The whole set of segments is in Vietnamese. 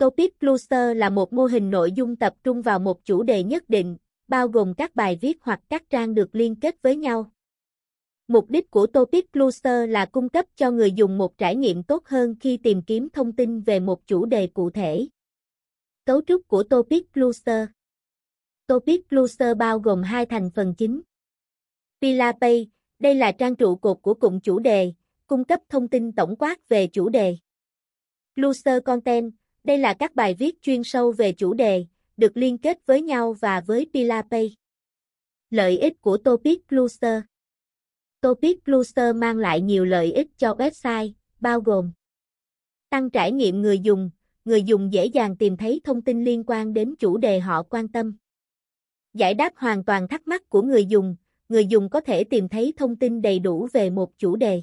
Topic Cluster là một mô hình nội dung tập trung vào một chủ đề nhất định, bao gồm các bài viết hoặc các trang được liên kết với nhau. Mục đích của Topic Cluster là cung cấp cho người dùng một trải nghiệm tốt hơn khi tìm kiếm thông tin về một chủ đề cụ thể. Cấu trúc của Topic Cluster Topic Cluster bao gồm hai thành phần chính. Pillar Page, đây là trang trụ cột của cụm chủ đề, cung cấp thông tin tổng quát về chủ đề. Cluster Content, đây là các bài viết chuyên sâu về chủ đề, được liên kết với nhau và với Pillar Page. Lợi ích của Topic Cluster Topic Cluster mang lại nhiều lợi ích cho website, bao gồm Tăng trải nghiệm người dùng, người dùng dễ dàng tìm thấy thông tin liên quan đến chủ đề họ quan tâm. Giải đáp hoàn toàn thắc mắc của người dùng, người dùng có thể tìm thấy thông tin đầy đủ về một chủ đề.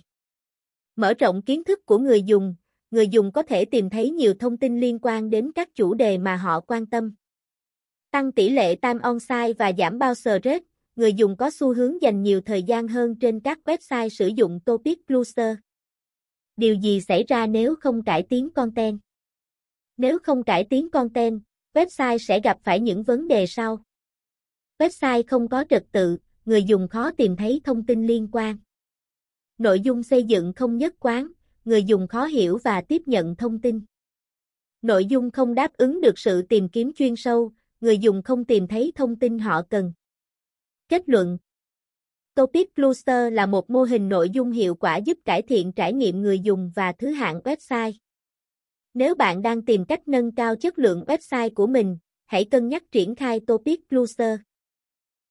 Mở rộng kiến thức của người dùng, người dùng có thể tìm thấy nhiều thông tin liên quan đến các chủ đề mà họ quan tâm. Tăng tỷ lệ time on site và giảm bao sờ rết, người dùng có xu hướng dành nhiều thời gian hơn trên các website sử dụng Topic Cluster. Điều gì xảy ra nếu không cải tiến content? Nếu không cải tiến content, website sẽ gặp phải những vấn đề sau. Website không có trật tự, người dùng khó tìm thấy thông tin liên quan. Nội dung xây dựng không nhất quán, người dùng khó hiểu và tiếp nhận thông tin. Nội dung không đáp ứng được sự tìm kiếm chuyên sâu, người dùng không tìm thấy thông tin họ cần. Kết luận Topic Cluster là một mô hình nội dung hiệu quả giúp cải thiện trải nghiệm người dùng và thứ hạng website. Nếu bạn đang tìm cách nâng cao chất lượng website của mình, hãy cân nhắc triển khai Topic Cluster.